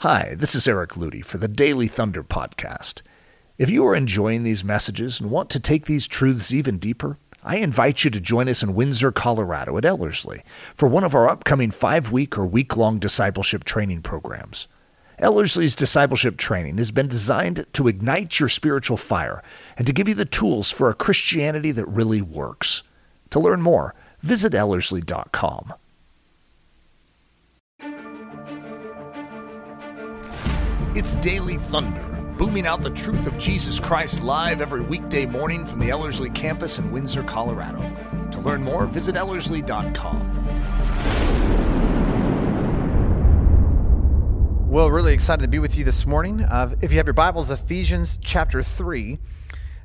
Hi, this is Eric Ludy for the Daily Thunder Podcast. If you are enjoying these messages and want to take these truths even deeper, I invite you to join us in Windsor, Colorado at Ellerslie for one of our upcoming five week or week long discipleship training programs. Ellerslie's discipleship training has been designed to ignite your spiritual fire and to give you the tools for a Christianity that really works. To learn more, visit Ellerslie.com. It's Daily Thunder, booming out the truth of Jesus Christ live every weekday morning from the Ellerslie campus in Windsor, Colorado. To learn more, visit Ellerslie.com. Well, really excited to be with you this morning. Uh, if you have your Bibles, Ephesians chapter 3. Uh,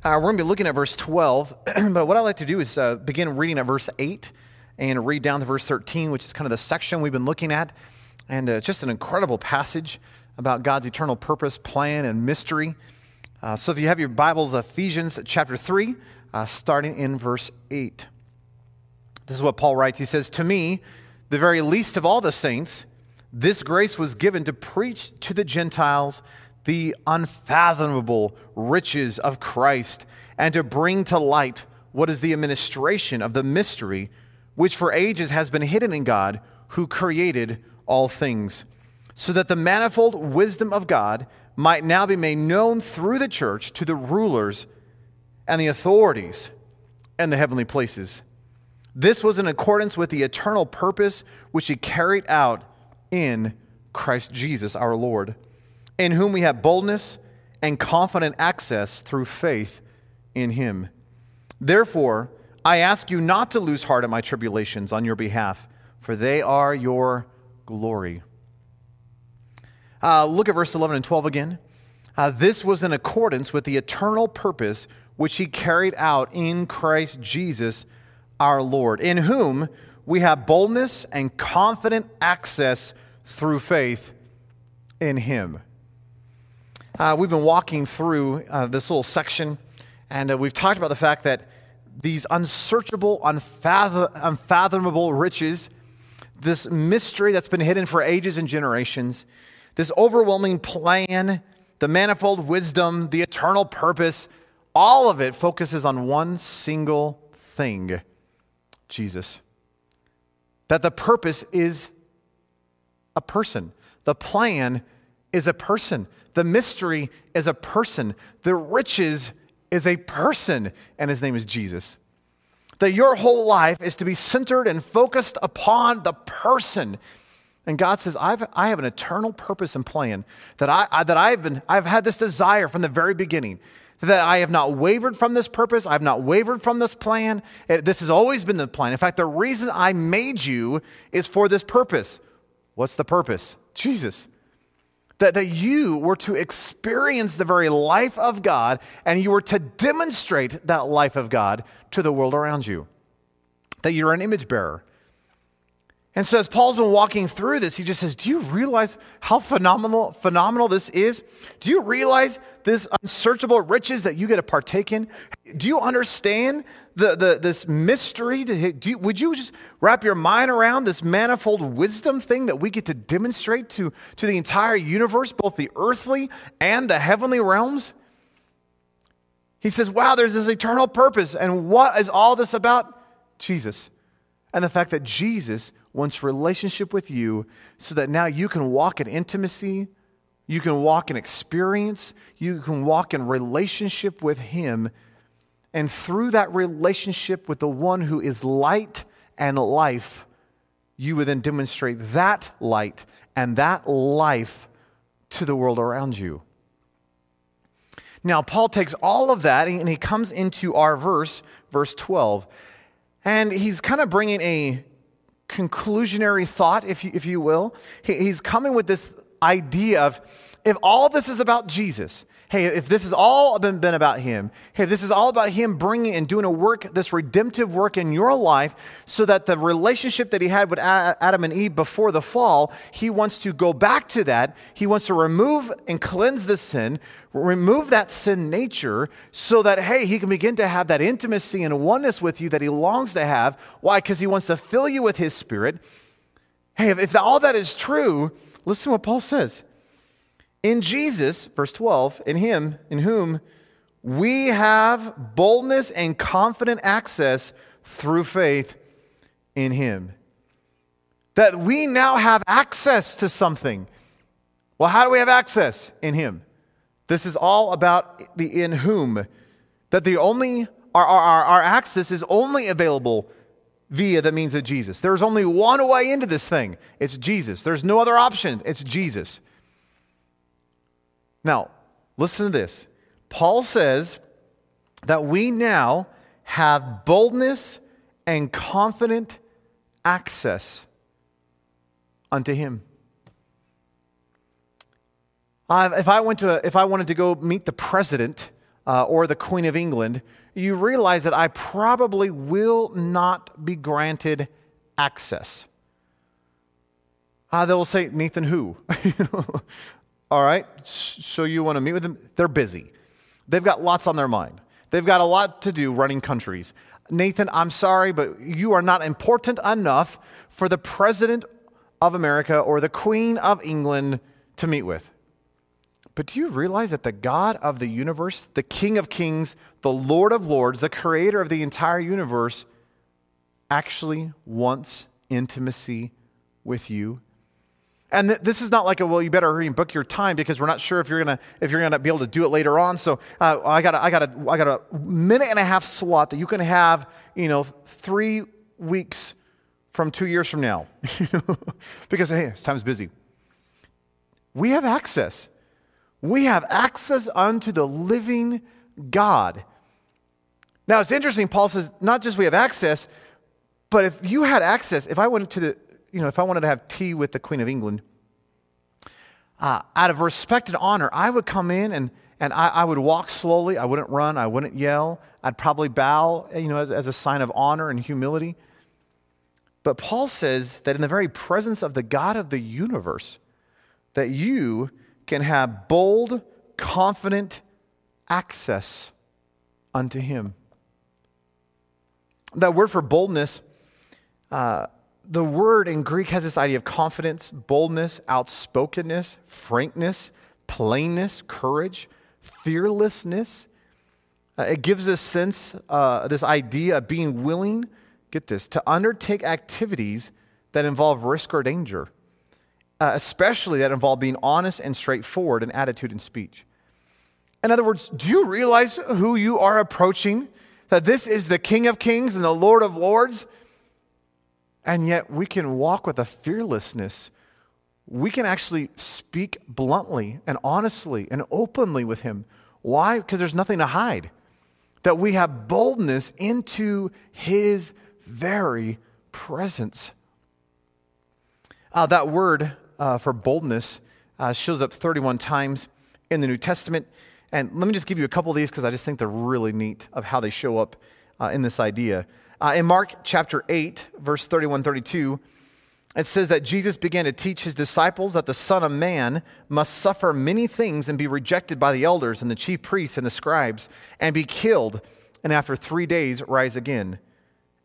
we're going to be looking at verse 12, but what I like to do is uh, begin reading at verse 8 and read down to verse 13, which is kind of the section we've been looking at. And uh, just an incredible passage about God's eternal purpose, plan, and mystery. Uh, so if you have your Bibles, Ephesians chapter 3, uh, starting in verse 8. This is what Paul writes. He says, To me, the very least of all the saints, this grace was given to preach to the Gentiles the unfathomable riches of Christ and to bring to light what is the administration of the mystery which for ages has been hidden in God who created all things so that the manifold wisdom of God might now be made known through the church to the rulers and the authorities and the heavenly places. This was in accordance with the eternal purpose which he carried out in Christ Jesus our Lord, in whom we have boldness and confident access through faith in him. Therefore, I ask you not to lose heart at my tribulations on your behalf, for they are your glory. Uh, look at verse 11 and 12 again. Uh, this was in accordance with the eternal purpose which he carried out in Christ Jesus our Lord, in whom we have boldness and confident access through faith in him. Uh, we've been walking through uh, this little section, and uh, we've talked about the fact that these unsearchable, unfathom- unfathomable riches, this mystery that's been hidden for ages and generations, this overwhelming plan, the manifold wisdom, the eternal purpose, all of it focuses on one single thing Jesus. That the purpose is a person, the plan is a person, the mystery is a person, the riches is a person, and his name is Jesus. That your whole life is to be centered and focused upon the person and God says, I've, I have an eternal purpose and plan that, I, I, that I've, been, I've had this desire from the very beginning, that I have not wavered from this purpose. I've not wavered from this plan. It, this has always been the plan. In fact, the reason I made you is for this purpose. What's the purpose? Jesus. That, that you were to experience the very life of God and you were to demonstrate that life of God to the world around you. That you're an image bearer and so as Paul's been walking through this, he just says, Do you realize how phenomenal, phenomenal this is? Do you realize this unsearchable riches that you get to partake in? Do you understand the, the, this mystery? You, would you just wrap your mind around this manifold wisdom thing that we get to demonstrate to, to the entire universe, both the earthly and the heavenly realms? He says, Wow, there's this eternal purpose. And what is all this about? Jesus. And the fact that Jesus wants relationship with you so that now you can walk in intimacy, you can walk in experience, you can walk in relationship with Him. And through that relationship with the one who is light and life, you would then demonstrate that light and that life to the world around you. Now, Paul takes all of that and he comes into our verse, verse 12, and he's kind of bringing a conclusionary thought, if you, if you will. He, he's coming with this idea of if all this is about Jesus, hey, if this has all been, been about Him, hey, if this is all about Him bringing and doing a work, this redemptive work in your life, so that the relationship that He had with Adam and Eve before the fall, He wants to go back to that. He wants to remove and cleanse the sin, remove that sin nature, so that, hey, He can begin to have that intimacy and oneness with you that He longs to have. Why? Because He wants to fill you with His Spirit. Hey, if, if all that is true, listen to what Paul says. In Jesus, verse 12, in him, in whom we have boldness and confident access through faith in him. That we now have access to something. Well, how do we have access? In him. This is all about the in whom. That the only our, our, our access is only available via the means of Jesus. There's only one way into this thing. It's Jesus. There's no other option. It's Jesus. Now, listen to this. Paul says that we now have boldness and confident access unto him. Uh, if I went to, if I wanted to go meet the president uh, or the Queen of England, you realize that I probably will not be granted access. Uh, they will say, Nathan, who? All right, so you want to meet with them? They're busy. They've got lots on their mind. They've got a lot to do running countries. Nathan, I'm sorry, but you are not important enough for the president of America or the Queen of England to meet with. But do you realize that the God of the universe, the King of kings, the Lord of lords, the creator of the entire universe, actually wants intimacy with you? And th- this is not like a well, you better hurry and book your time because we're not sure if you're gonna if you're gonna be able to do it later on. So uh, I got a, I got a, I got a minute and a half slot that you can have, you know, three weeks from two years from now, because hey, time's busy. We have access. We have access unto the living God. Now it's interesting. Paul says not just we have access, but if you had access, if I went to the you know, if I wanted to have tea with the Queen of England, uh, out of respect and honor, I would come in and, and I, I, would walk slowly. I wouldn't run. I wouldn't yell. I'd probably bow, you know, as, as a sign of honor and humility. But Paul says that in the very presence of the God of the universe, that you can have bold, confident access unto him. That word for boldness uh, the word in Greek has this idea of confidence, boldness, outspokenness, frankness, plainness, courage, fearlessness. Uh, it gives a sense, uh, this idea of being willing, get this, to undertake activities that involve risk or danger, uh, especially that involve being honest and straightforward in attitude and speech. In other words, do you realize who you are approaching? That this is the King of Kings and the Lord of Lords? And yet we can walk with a fearlessness. We can actually speak bluntly and honestly and openly with Him. Why? Because there's nothing to hide. That we have boldness into His very presence. Uh, that word uh, for boldness uh, shows up 31 times in the New Testament. And let me just give you a couple of these because I just think they're really neat of how they show up uh, in this idea. Uh, in Mark chapter 8, verse 31 32, it says that Jesus began to teach his disciples that the Son of Man must suffer many things and be rejected by the elders and the chief priests and the scribes and be killed, and after three days rise again.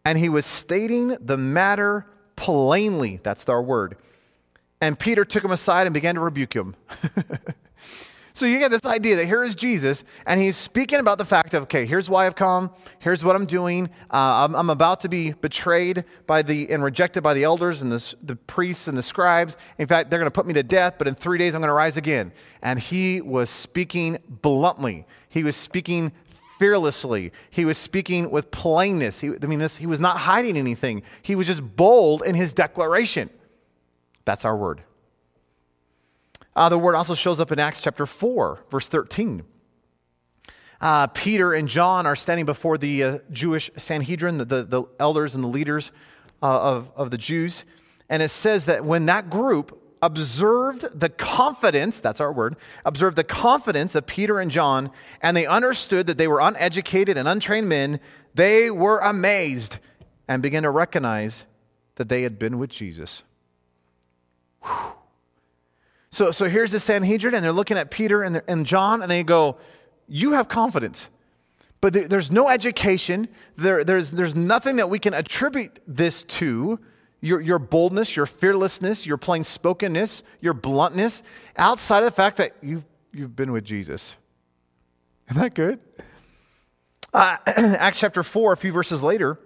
And he was stating the matter plainly. That's our word. And Peter took him aside and began to rebuke him. So you get this idea that here is Jesus, and he's speaking about the fact of, okay, here's why I've come, here's what I'm doing. Uh, I'm, I'm, about to be betrayed by the and rejected by the elders and the, the priests and the scribes. In fact, they're going to put me to death, but in three days I'm going to rise again. And he was speaking bluntly. He was speaking fearlessly. He was speaking with plainness. He, I mean, this, he was not hiding anything. He was just bold in his declaration. That's our word. Uh, the word also shows up in Acts chapter 4, verse 13. Uh, Peter and John are standing before the uh, Jewish Sanhedrin, the, the, the, elders and the leaders uh, of, of the Jews. And it says that when that group observed the confidence, that's our word, observed the confidence of Peter and John, and they understood that they were uneducated and untrained men, they were amazed and began to recognize that they had been with Jesus. Whew. So, so here's the Sanhedrin, and they're looking at Peter and, and John, and they go, You have confidence. But there, there's no education. There, there's, there's nothing that we can attribute this to. your, your boldness, your fearlessness, your plain spokenness, your bluntness, outside of the fact that you've, you've been with Jesus. Isn't that good? Uh, Acts chapter 4, a few verses later,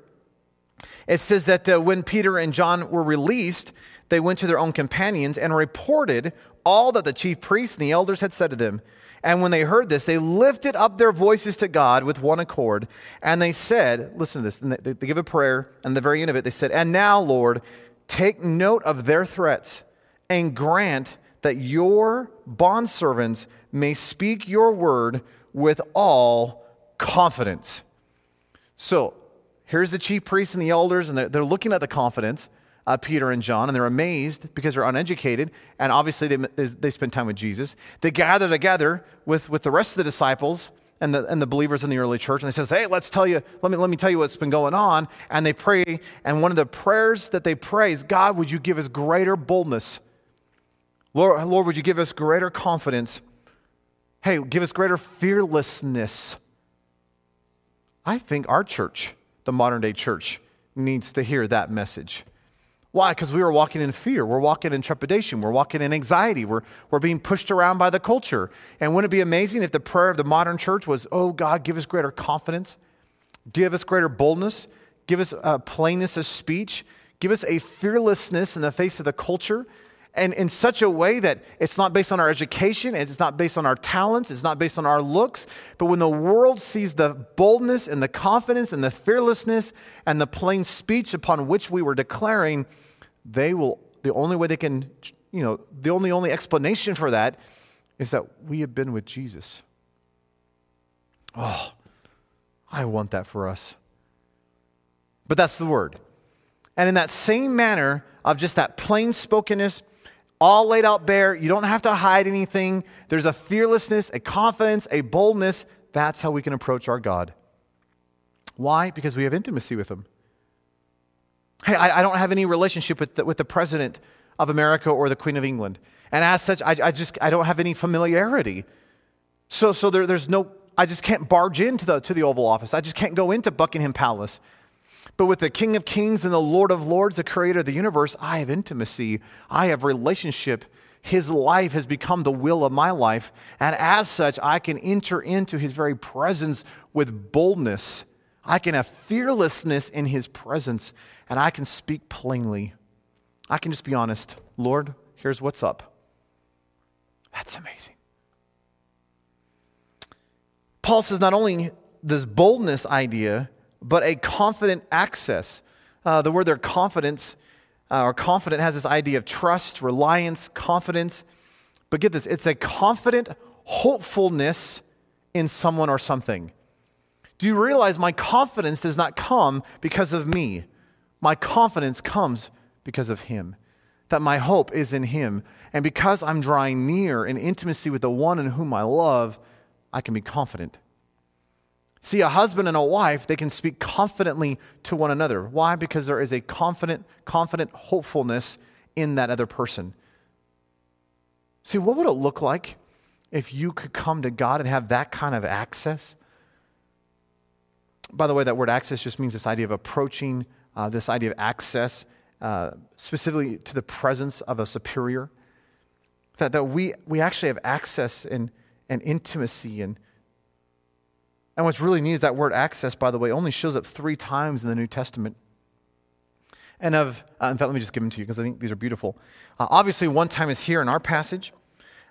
it says that uh, when Peter and John were released, they went to their own companions and reported all that the chief priests and the elders had said to them. And when they heard this, they lifted up their voices to God with one accord. And they said, Listen to this. They, they give a prayer. And at the very end of it, they said, And now, Lord, take note of their threats and grant that your bondservants may speak your word with all confidence. So here's the chief priests and the elders, and they're, they're looking at the confidence uh, Peter and John, and they're amazed because they're uneducated, and obviously they, they spend time with Jesus. They gather together with, with the rest of the disciples and the, and the believers in the early church, and they says, hey, let's tell you, let me, let me tell you what's been going on. And they pray, and one of the prayers that they pray is, God, would you give us greater boldness? Lord, Lord, would you give us greater confidence? Hey, give us greater fearlessness. I think our church, the modern day church, needs to hear that message. Why? Because we were walking in fear. We're walking in trepidation. We're walking in anxiety. We're, we're being pushed around by the culture. And wouldn't it be amazing if the prayer of the modern church was, Oh God, give us greater confidence, give us greater boldness, give us a plainness of speech, give us a fearlessness in the face of the culture, and in such a way that it's not based on our education, it's not based on our talents, it's not based on our looks, but when the world sees the boldness and the confidence and the fearlessness and the plain speech upon which we were declaring, they will, the only way they can, you know, the only, only explanation for that is that we have been with Jesus. Oh, I want that for us. But that's the word. And in that same manner of just that plain spokenness, all laid out bare, you don't have to hide anything. There's a fearlessness, a confidence, a boldness. That's how we can approach our God. Why? Because we have intimacy with Him. Hey, I, I don't have any relationship with the, with the president of America or the Queen of England. And as such, I, I just I don't have any familiarity. So, so there, there's no, I just can't barge into the, to the Oval Office. I just can't go into Buckingham Palace. But with the King of Kings and the Lord of Lords, the creator of the universe, I have intimacy. I have relationship. His life has become the will of my life. And as such, I can enter into his very presence with boldness. I can have fearlessness in his presence and I can speak plainly. I can just be honest. Lord, here's what's up. That's amazing. Paul says not only this boldness idea, but a confident access. Uh, the word there, confidence, uh, or confident, has this idea of trust, reliance, confidence. But get this it's a confident hopefulness in someone or something. Do you realize my confidence does not come because of me? My confidence comes because of Him, that my hope is in Him. And because I'm drawing near in intimacy with the one in whom I love, I can be confident. See, a husband and a wife, they can speak confidently to one another. Why? Because there is a confident, confident hopefulness in that other person. See, what would it look like if you could come to God and have that kind of access? By the way, that word access just means this idea of approaching uh, this idea of access, uh, specifically to the presence of a superior. That, that we, we actually have access and, and intimacy. And, and what's really neat is that word access, by the way, only shows up three times in the New Testament. And of, uh, in fact, let me just give them to you because I think these are beautiful. Uh, obviously, one time is here in our passage.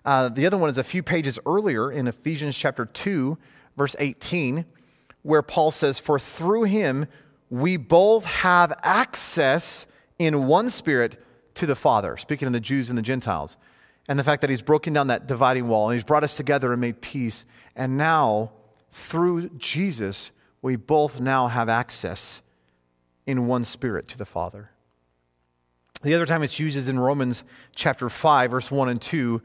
Uh, the other one is a few pages earlier in Ephesians chapter 2, verse 18, where Paul says, For through him we both have access in one spirit to the Father, speaking of the Jews and the Gentiles. And the fact that he's broken down that dividing wall and he's brought us together and made peace. And now, through Jesus, we both now have access in one spirit to the Father. The other time it's used is in Romans chapter 5, verse 1 and 2,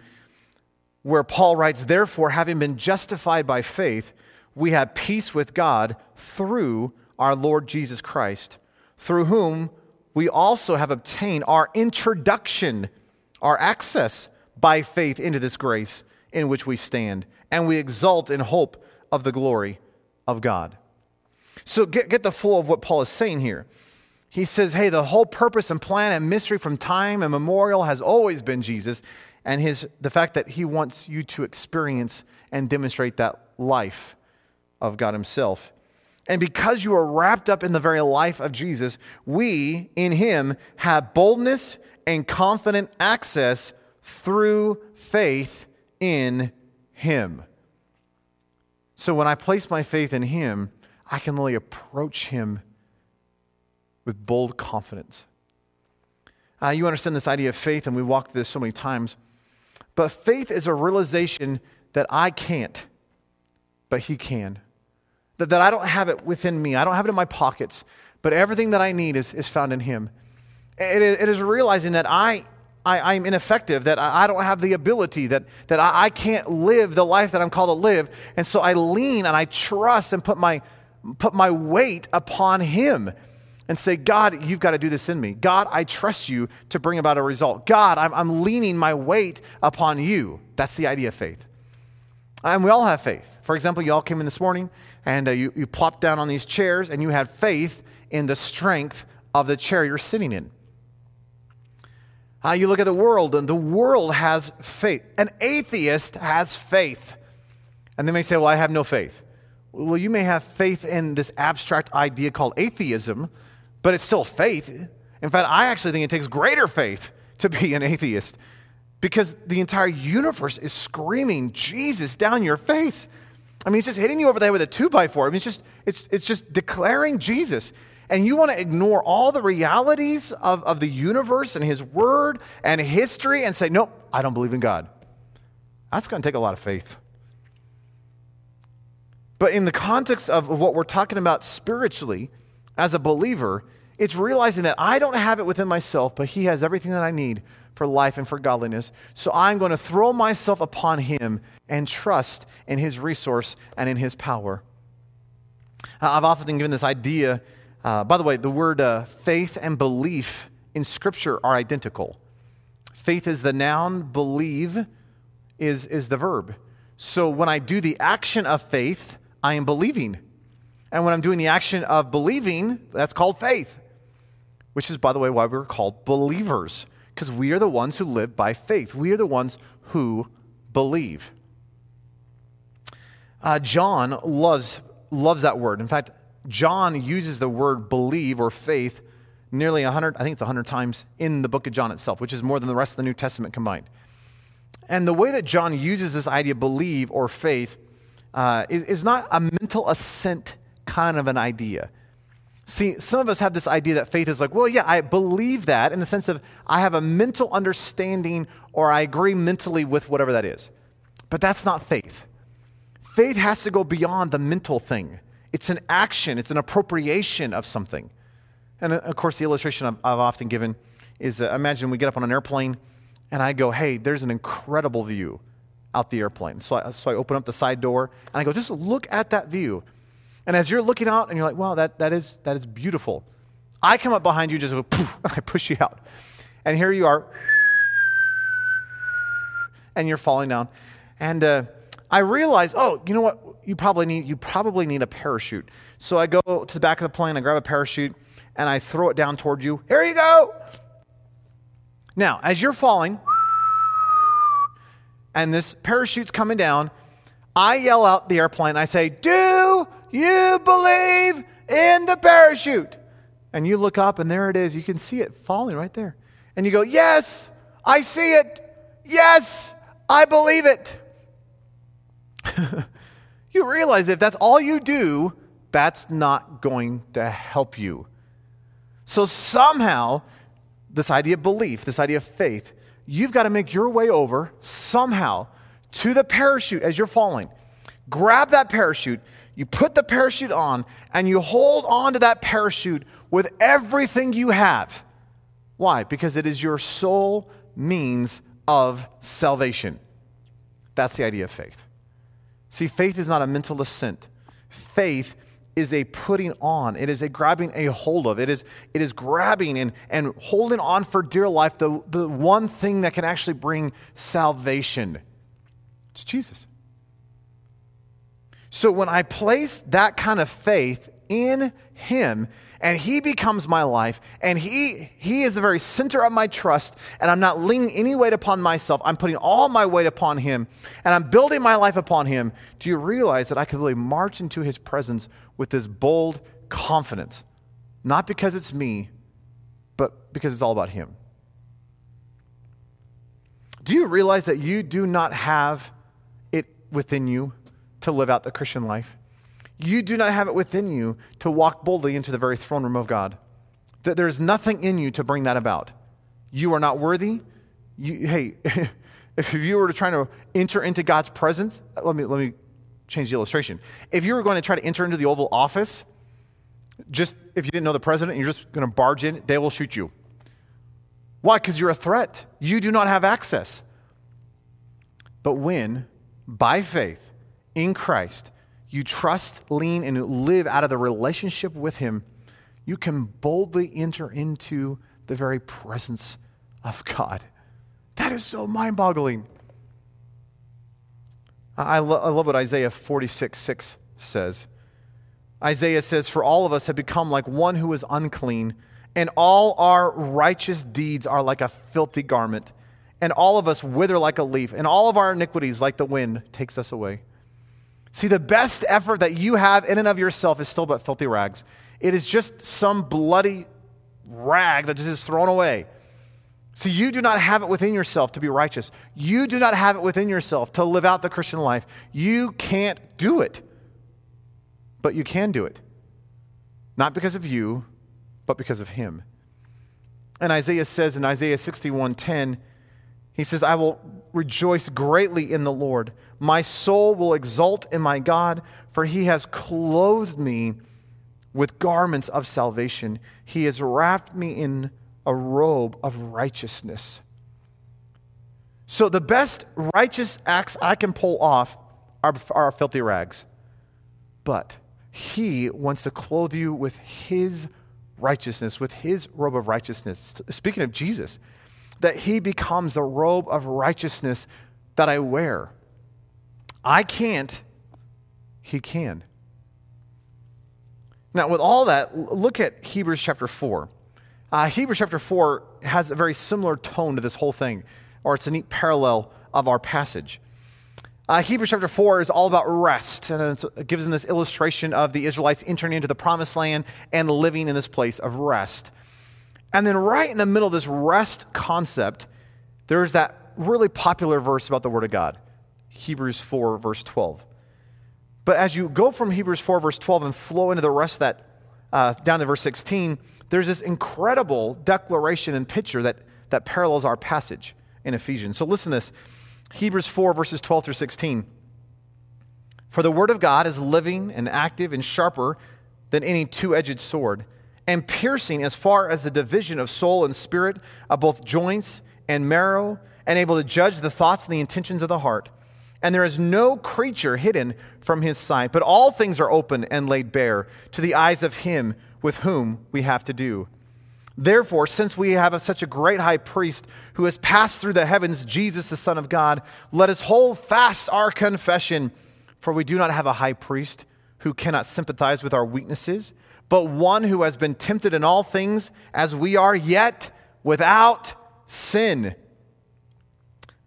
where Paul writes, Therefore, having been justified by faith, we have peace with God through our Lord Jesus Christ, through whom we also have obtained our introduction, our access by faith into this grace in which we stand, and we exult in hope of the glory of God. So get, get the flow of what Paul is saying here. He says, hey, the whole purpose and plan and mystery from time immemorial has always been Jesus, and his, the fact that he wants you to experience and demonstrate that life of God Himself. And because you are wrapped up in the very life of Jesus, we in Him have boldness and confident access through faith in Him. So when I place my faith in Him, I can really approach Him with bold confidence. Uh, you understand this idea of faith, and we walked this so many times. But faith is a realization that I can't, but He can. That, that I don't have it within me, I don't have it in my pockets, but everything that I need is, is found in Him. It, it is realizing that I, I, am ineffective, that I, I, don't have the ability, that, that I, I can't live the life that I'm called to live. And so I lean and I trust and put my, put my weight upon Him and say, God, you've got to do this in me. God, I trust you to bring about a result. God, I'm, I'm leaning my weight upon you. That's the idea of faith. And we all have faith. For example, you all came in this morning and uh, you, you plopped down on these chairs and you had faith in the strength of the chair you're sitting in. Uh, you look at the world, and the world has faith. An atheist has faith. And they may say, Well, I have no faith. Well, you may have faith in this abstract idea called atheism, but it's still faith. In fact, I actually think it takes greater faith to be an atheist because the entire universe is screaming Jesus down your face. I mean, it's just hitting you over the head with a two by four. I mean, it's just, it's, it's just declaring Jesus. And you want to ignore all the realities of, of the universe and His Word and history and say, nope, I don't believe in God. That's going to take a lot of faith. But in the context of what we're talking about spiritually, as a believer, it's realizing that I don't have it within myself, but He has everything that I need for life and for godliness. So I'm going to throw myself upon Him and trust in His resource and in His power. I've often given this idea. Uh, by the way, the word uh, faith and belief in Scripture are identical. Faith is the noun, believe is, is the verb. So when I do the action of faith, I am believing. And when I'm doing the action of believing, that's called faith, which is, by the way, why we're called believers, because we are the ones who live by faith. We are the ones who believe. Uh, John loves, loves that word. In fact, John uses the word believe or faith nearly 100, I think it's 100 times in the book of John itself, which is more than the rest of the New Testament combined. And the way that John uses this idea, believe or faith, uh, is, is not a mental assent kind of an idea. See, some of us have this idea that faith is like, well, yeah, I believe that in the sense of I have a mental understanding or I agree mentally with whatever that is. But that's not faith. Faith has to go beyond the mental thing, it's an action, it's an appropriation of something. And uh, of course, the illustration I've, often given is uh, imagine we get up on an airplane and I go, hey, there's an incredible view out the airplane. So I, so I open up the side door and I go, just look at that view. And as you're looking out and you're like, wow, that, that, is, that is beautiful. I come up behind you, just go, poof, I push you out. And here you are, and you're falling down. And uh, I realize, oh, you know what? You probably need you probably need a parachute. So I go to the back of the plane, I grab a parachute, and I throw it down toward you. Here you go. Now, as you're falling, and this parachute's coming down, I yell out the airplane. I say, "Do you believe in the parachute? And you look up, and there it is. You can see it falling right there. And you go, Yes, I see it. Yes, I believe it. you realize if that's all you do, that's not going to help you. So somehow, this idea of belief, this idea of faith, you've got to make your way over somehow to the parachute as you're falling. Grab that parachute you put the parachute on and you hold on to that parachute with everything you have. Why? Because it is your sole means of salvation. That's the idea of faith. See, faith is not a mental assent. Faith is a putting on. It is a grabbing a hold of. It is, it is grabbing and, and holding on for dear life the, the one thing that can actually bring salvation. It's Jesus. So when I place that kind of faith in Him and He becomes my life, and He, he is the very center of my trust, and I'm not leaning any weight upon myself. I'm putting all my weight upon Him, and I'm building my life upon Him. Do you realize that I could really march into His presence with this bold confidence? Not because it's me, but because it's all about Him. Do you realize that you do not have it within you to live out the Christian life? You do not have it within you to walk boldly into the very throne room of God. That there's nothing in you to bring that about. You are not worthy. You, hey, if you were to try to enter into God's presence, uh, let me, let me change the illustration. If you were going to try to enter into the Oval Office, just if you didn't know the president, and you're just going to barge in, they will shoot you. Why? Because you're a threat. You do not have access. But when, by faith in Christ, you trust, lean, and live out of the relationship with Him, you can boldly enter into the very presence of God. That is so mind boggling. I, lo- I love what Isaiah 46 6 says. Isaiah says, For all of us have become like one who is unclean, and all our righteous deeds are like a filthy garment, and all of us wither like a leaf, and all of our iniquities, like the wind, takes us away. See, the best effort that you have in and of yourself is still but filthy rags. It is just some bloody rag that just is thrown away. See, you do not have it within yourself to be righteous. You do not have it within yourself to live out the Christian life. You can't do it. But you can do it. Not because of you, but because of him. And Isaiah says in Isaiah 61:10, he says, I will rejoice greatly in the Lord. My soul will exult in my God, for he has clothed me with garments of salvation. He has wrapped me in a robe of righteousness. So, the best righteous acts I can pull off are, are filthy rags. But he wants to clothe you with his righteousness, with his robe of righteousness. Speaking of Jesus, that he becomes the robe of righteousness that I wear. I can't, he can. Now, with all that, look at Hebrews chapter 4. Uh, Hebrews chapter 4 has a very similar tone to this whole thing, or it's a neat parallel of our passage. Uh, Hebrews chapter 4 is all about rest, and it gives in this illustration of the Israelites entering into the promised land and living in this place of rest. And then, right in the middle of this rest concept, there's that really popular verse about the Word of God Hebrews 4, verse 12. But as you go from Hebrews 4, verse 12, and flow into the rest that, uh, down to verse 16, there's this incredible declaration and picture that, that parallels our passage in Ephesians. So listen to this Hebrews 4, verses 12 through 16. For the Word of God is living and active and sharper than any two edged sword and piercing as far as the division of soul and spirit, of both joints and marrow, and able to judge the thoughts and the intentions of the heart. And there is no creature hidden from his sight, but all things are open and laid bare to the eyes of him with whom we have to do. Therefore, since we have a, such a great high priest who has passed through the heavens, Jesus, the Son of God, let us hold fast our confession. For we do not have a high priest who cannot sympathize with our weaknesses but one who has been tempted in all things as we are, yet without sin.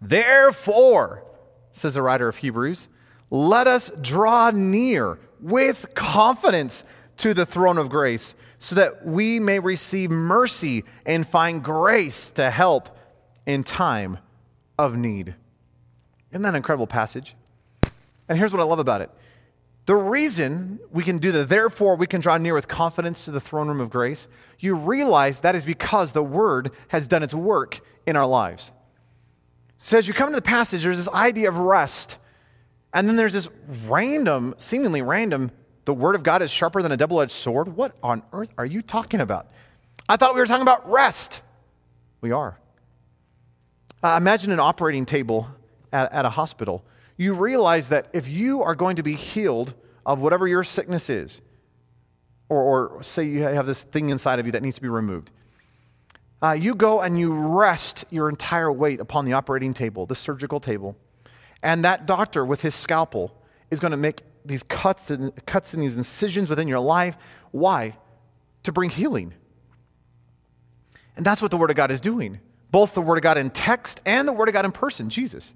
Therefore, says the writer of Hebrews, let us draw near with confidence to the throne of grace so that we may receive mercy and find grace to help in time of need. Isn't that an incredible passage? And here's what I love about it the reason we can do that, therefore, we can draw near with confidence to the throne room of grace, you realize that is because the Word has done its work in our lives. So, as you come to the passage, there's this idea of rest. And then there's this random, seemingly random, the Word of God is sharper than a double edged sword. What on earth are you talking about? I thought we were talking about rest. We are. Uh, imagine an operating table at, at a hospital you realize that if you are going to be healed of whatever your sickness is, or, or say you have this thing inside of you that needs to be removed, uh, you go and you rest your entire weight upon the operating table, the surgical table, and that doctor with his scalpel is going to make these cuts and cuts and these incisions within your life. Why? to bring healing. And that's what the Word of God is doing both the Word of God in text and the Word of God in person, Jesus.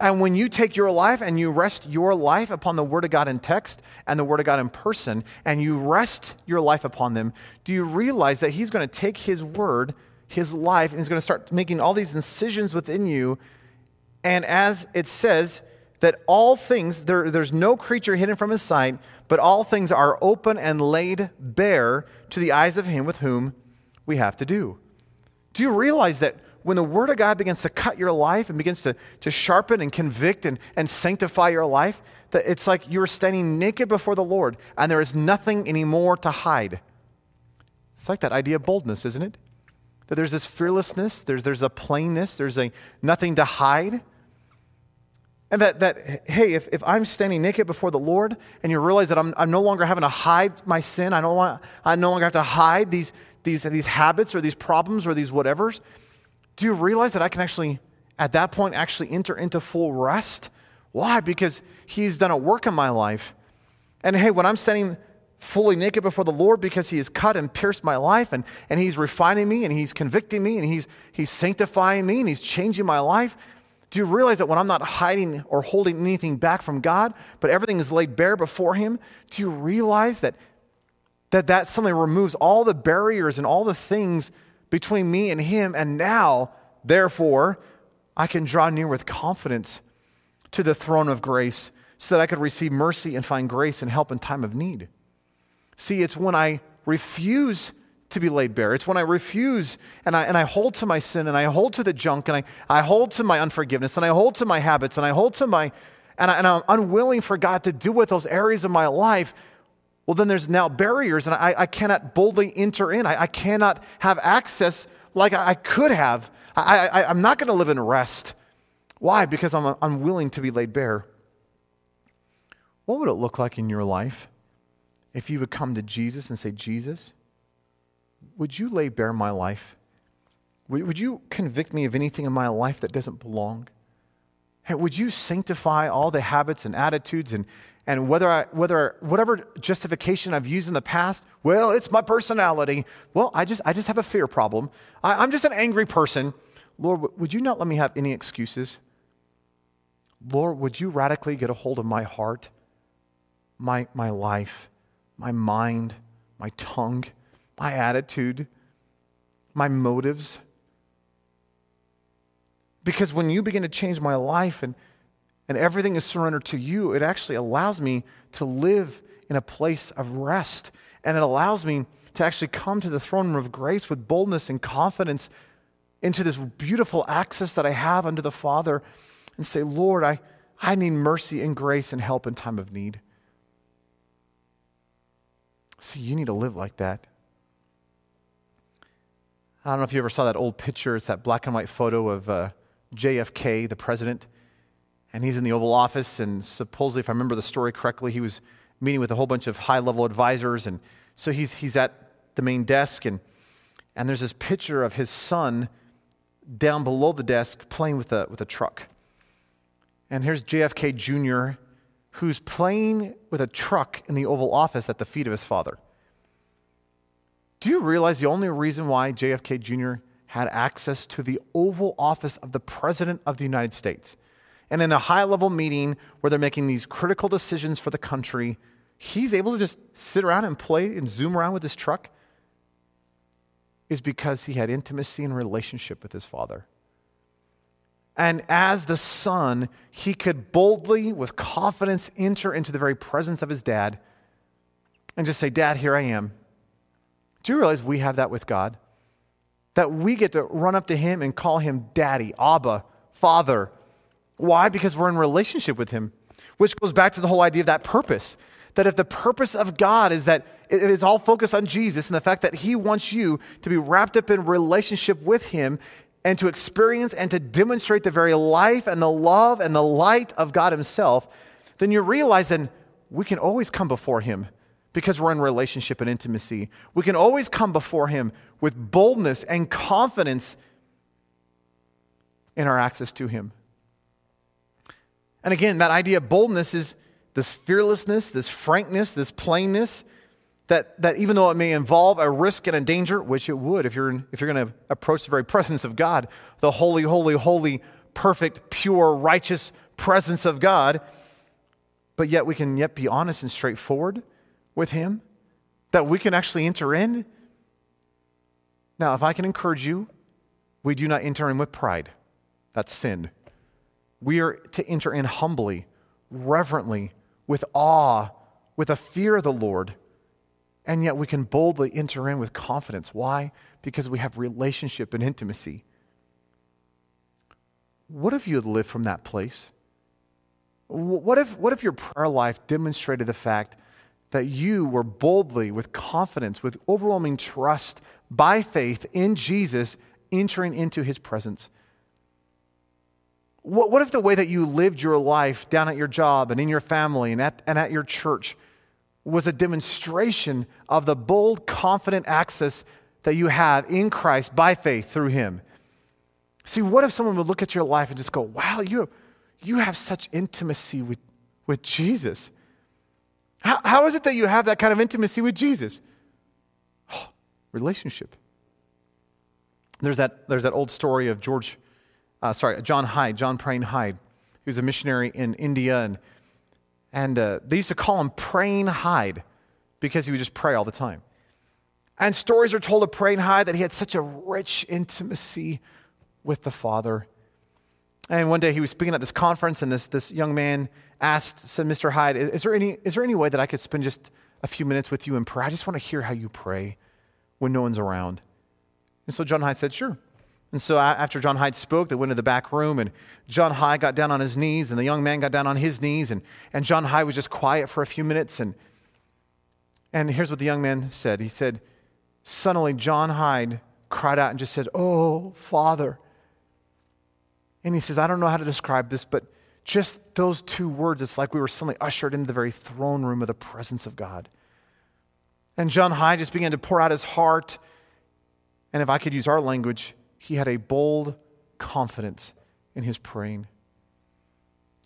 And when you take your life and you rest your life upon the Word of God in text and the Word of God in person, and you rest your life upon them, do you realize that He's going to take His Word, His life, and He's going to start making all these incisions within you? And as it says, that all things, there, there's no creature hidden from His sight, but all things are open and laid bare to the eyes of Him with whom we have to do. Do you realize that when the Word of God begins to cut your life and begins to, to sharpen and convict and, and sanctify your life, that it's like you're standing naked before the Lord and there is nothing anymore to hide? It's like that idea of boldness, isn't it? That there's this fearlessness, there's, there's a plainness, there's a nothing to hide. And that, that hey, if, if I'm standing naked before the Lord and you realize that I'm, I'm no longer having to hide my sin, I, don't want, I no longer have to hide these, these, these habits or these problems or these whatevers, do you realize that I can actually, at that point, actually enter into full rest? Why? Because He's done a work in my life. And hey, when I'm standing fully naked before the Lord because He has cut and pierced my life and, and He's refining me and He's convicting me and he's, he's sanctifying me and He's changing my life, do you realize that when I'm not hiding or holding anything back from God, but everything is laid bare before Him, do you realize that that that suddenly removes all the barriers and all the things between me and him and now therefore i can draw near with confidence to the throne of grace so that i could receive mercy and find grace and help in time of need see it's when i refuse to be laid bare. It's when I refuse and I, and I hold to my sin and I hold to the junk and I, I hold to my unforgiveness and I hold to my habits and I hold to my, and, I, and I'm unwilling for God to do with those areas of my life well, then there's now barriers, and I, I cannot boldly enter in. I, I cannot have access like I, could have. I, am not going to live in rest. Why? Because I'm unwilling to be laid bare. What would it look like in your life if you would come to Jesus and say, Jesus, would you lay bare my life? Would, would you convict me of anything in my life that doesn't belong? Hey, would you sanctify all the habits and attitudes and, and whether I, whether whatever justification I've used in the past, well, it's my personality. Well, I just I just have a fear problem. I, I'm just an angry person. Lord, would you not let me have any excuses? Lord, would you radically get a hold of my heart, my, my life, my mind, my tongue, my attitude, my motives? Because when you begin to change my life and and everything is surrendered to you, it actually allows me to live in a place of rest. And it allows me to actually come to the throne room of grace with boldness and confidence into this beautiful access that I have unto the Father and say, Lord, I, I need mercy and grace and help in time of need. See, you need to live like that. I don't know if you ever saw that old picture. It's that black and white photo of uh, JFK, the president and he's in the Oval Office. And supposedly, if I remember the story correctly, he was meeting with a whole bunch of high level advisors. And so he's, he's at the main desk, and, and there's this picture of his son down below the desk playing with a, with a truck. And here's JFK Jr., who's playing with a truck in the Oval Office at the feet of his father. Do you realize the only reason why JFK Jr. had access to the Oval Office of the President of the United States and in a high level meeting where they're making these critical decisions for the country, he's able to just sit around and play and zoom around with his truck is because he had intimacy and relationship with his father. And as the son, he could boldly, with confidence, enter into the very presence of his dad and just say, Dad, here I am. Do you realize we have that with God? That we get to run up to him and call him Daddy, Abba, Father. Why? Because we're in relationship with Him, which goes back to the whole idea of that purpose. That if the purpose of God is that it's all focused on Jesus and the fact that He wants you to be wrapped up in relationship with Him and to experience and to demonstrate the very life and the love and the light of God Himself, then you realize that we can always come before Him because we're in relationship and intimacy. We can always come before Him with boldness and confidence in our access to Him. And again, that idea of boldness is this fearlessness, this frankness, this plainness. That, that even though it may involve a risk and a danger, which it would if you're, if you're going to approach the very presence of God, the holy, holy, holy, perfect, pure, righteous presence of God, but yet we can yet be honest and straightforward with Him, that we can actually enter in. Now, if I can encourage you, we do not enter in with pride. That's sin. We are to enter in humbly, reverently, with awe, with a fear of the Lord. And yet we can boldly enter in with confidence. Why? Because we have relationship and intimacy. What if you had lived from that place? What if, what if your prayer life demonstrated the fact that you were boldly, with confidence, with overwhelming trust, by faith in Jesus, entering into his presence? What, what if the way that you lived your life down at your job and in your family and at, and at your church was a demonstration of the bold, confident access that you have in Christ by faith through him? See, what if someone would look at your life and just go, wow, you, you have such intimacy with, with Jesus? How, how is it that you have that kind of intimacy with Jesus? Oh, relationship. There's that, there's that old story of George, uh, sorry, John Hyde, John Praying Hyde. He was a missionary in India, and, and uh, they used to call him Praying Hyde because he would just pray all the time. And stories are told of Praying Hyde that he had such a rich intimacy with the Father. And one day he was speaking at this conference, and this, this young man asked, said, Mr. Hyde, is there, any, is there any way that I could spend just a few minutes with you in prayer? I just want to hear how you pray when no one's around. And so John Hyde said, Sure. And so after John Hyde spoke, they went to the back room, and John Hyde got down on his knees, and the young man got down on his knees, and, and John Hyde was just quiet for a few minutes. And, and here's what the young man said He said, Suddenly, John Hyde cried out and just said, Oh, Father. And he says, I don't know how to describe this, but just those two words, it's like we were suddenly ushered into the very throne room of the presence of God. And John Hyde just began to pour out his heart and if I could use our language, he had a bold confidence in his praying.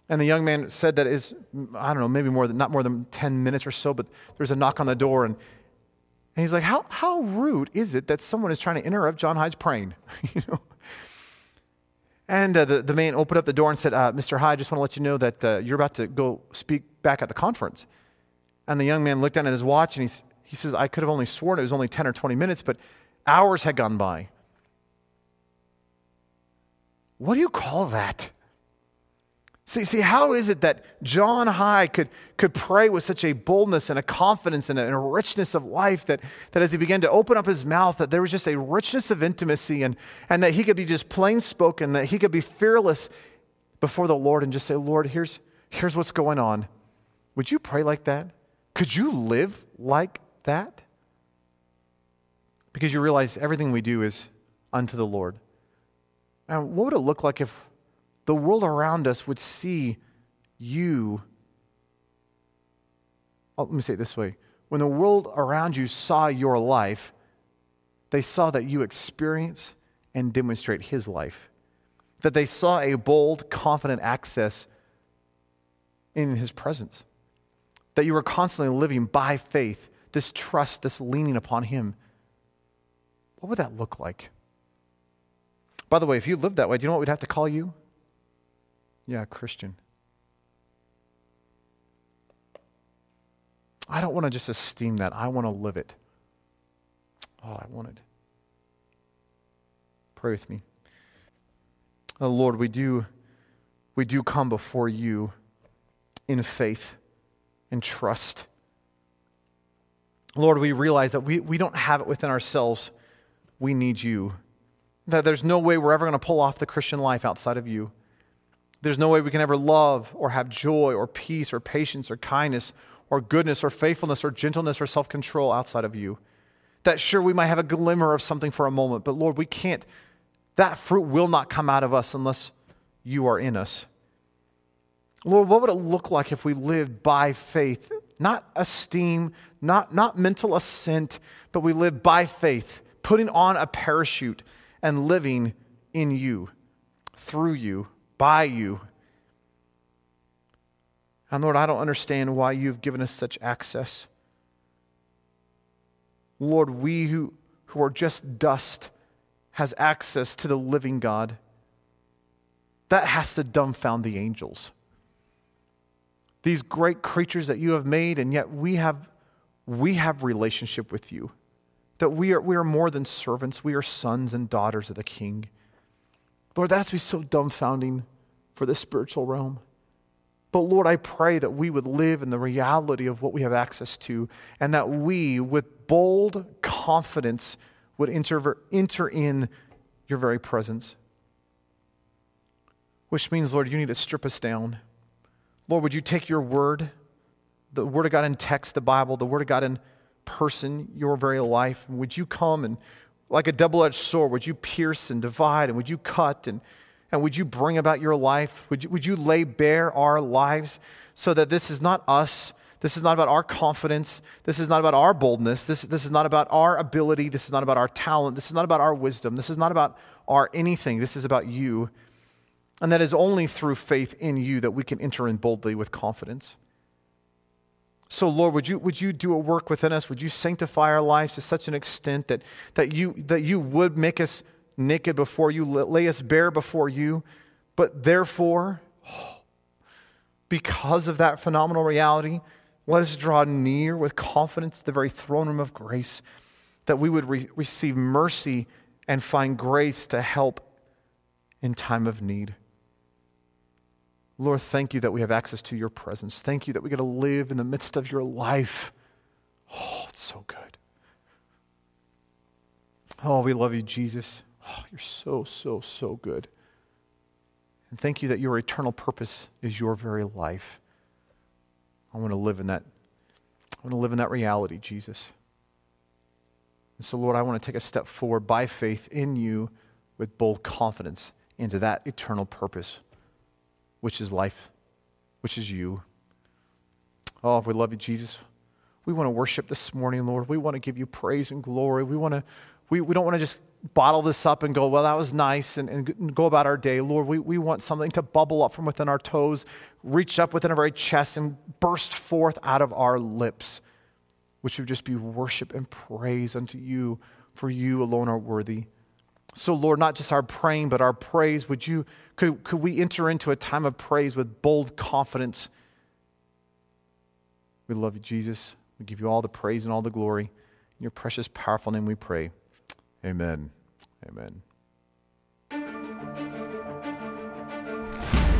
And the young man said that is, I don't know, maybe more than, not more than 10 minutes or so, but there's a knock on the door. And, and he's like, how, how rude is it that someone is trying to interrupt John Hyde's praying? you know? And uh, the, the man opened up the door and said, uh, Mr. Hyde, I just want to let you know that uh, you're about to go speak back at the conference. And the young man looked down at his watch and he's, he says, I could have only sworn it was only 10 or 20 minutes, but Hours had gone by. What do you call that? See, see, how is it that John Hyde could, could pray with such a boldness and a confidence and a, and a, richness of life that, that as he began to open up his mouth, that there was just a richness of intimacy and, and that he could be just plain spoken, that he could be fearless before the Lord and just say, Lord, here's, here's what's going on. Would you pray like that? Could you live like that? because you realize everything we do is unto the Lord. And what would it look like if the world around us would see you? Oh, let me say it this way when the world around you saw your life, they saw that you experience and demonstrate His life. That they saw a bold, confident access in His presence. That you were constantly living by faith, this trust, this leaning upon Him what would that look like? By the way, if you lived that way, do you know what we'd have to call you? Yeah, Christian. I don't want to just esteem that. I want to live it. Oh, I want it. Pray with me. Oh, Lord, we do, we do come before you in faith and trust. Lord, we realize that we, we don't have it within ourselves we need you. That there's no way we're ever going to pull off the Christian life outside of you. There's no way we can ever love or have joy or peace or patience or kindness or goodness or faithfulness or gentleness or self control outside of you. That sure, we might have a glimmer of something for a moment, but Lord, we can't, that fruit will not come out of us unless you are in us. Lord, what would it look like if we lived by faith? Not esteem, not, not mental assent, but we live by faith putting on a parachute and living in you, through you, by you. And Lord, I don't understand why you've given us such access. Lord, we who, who are just dust has access to the living God. That has to dumbfound the angels. These great creatures that you have made, and yet we have, we have relationship with you. That we are, we are more than servants, we are sons and daughters of the King. Lord, that has to be so dumbfounding for the spiritual realm. But Lord, I pray that we would live in the reality of what we have access to, and that we, with bold confidence, would enter, enter in your very presence. Which means, Lord, you need to strip us down. Lord, would you take your word, the word of God in text, the Bible, the word of God in person, your very life, would you come and, like a double edged sword, would you pierce and divide, and would you cut and and would you bring about your life? Would you, would you lay bare our lives so that this is not us? This is not about our confidence. This is not about our boldness. This, this is not about our ability. This is not about our talent. This is not about our wisdom. This is not about our anything. This is about you. And that is only through faith in you that we can enter in boldly with confidence. So, Lord, would you, would you do a work within us? Would you sanctify our lives to such an extent that, that, you, that you would make us naked before you, lay us bare before you. But therefore, because of that phenomenal reality, let us draw near with confidence to the very throne room of grace, that we would re- receive mercy and find grace to help in time of need. Lord, thank you that we have access to your presence. Thank you that we get to live in the midst of your life. Oh, it's so good. Oh, we love you, Jesus. Oh, you're so, so, so good. And thank you that your eternal purpose is your very life. I want to live in that. I want to live in that reality, Jesus. And so, Lord, I want to take a step forward by faith in you with bold confidence into that eternal purpose, which is life, which is you. Oh, we love you, Jesus. We want to worship this morning, Lord. We want to give you praise and glory. We want to, we, we don't want to just bottle this up and go, well, that was nice, and, and go about our day. Lord, we, we want something to bubble up from within our toes, reach up within our very chest, and burst forth out of our lips, which would just be worship and praise unto you, for you alone are worthy. So, Lord, not just our praying, but our praise, would you, could, could we enter into a time of praise with bold confidence? We love you, Jesus. We give you all the praise and all the glory. In your precious, powerful name we pray. Amen. Amen.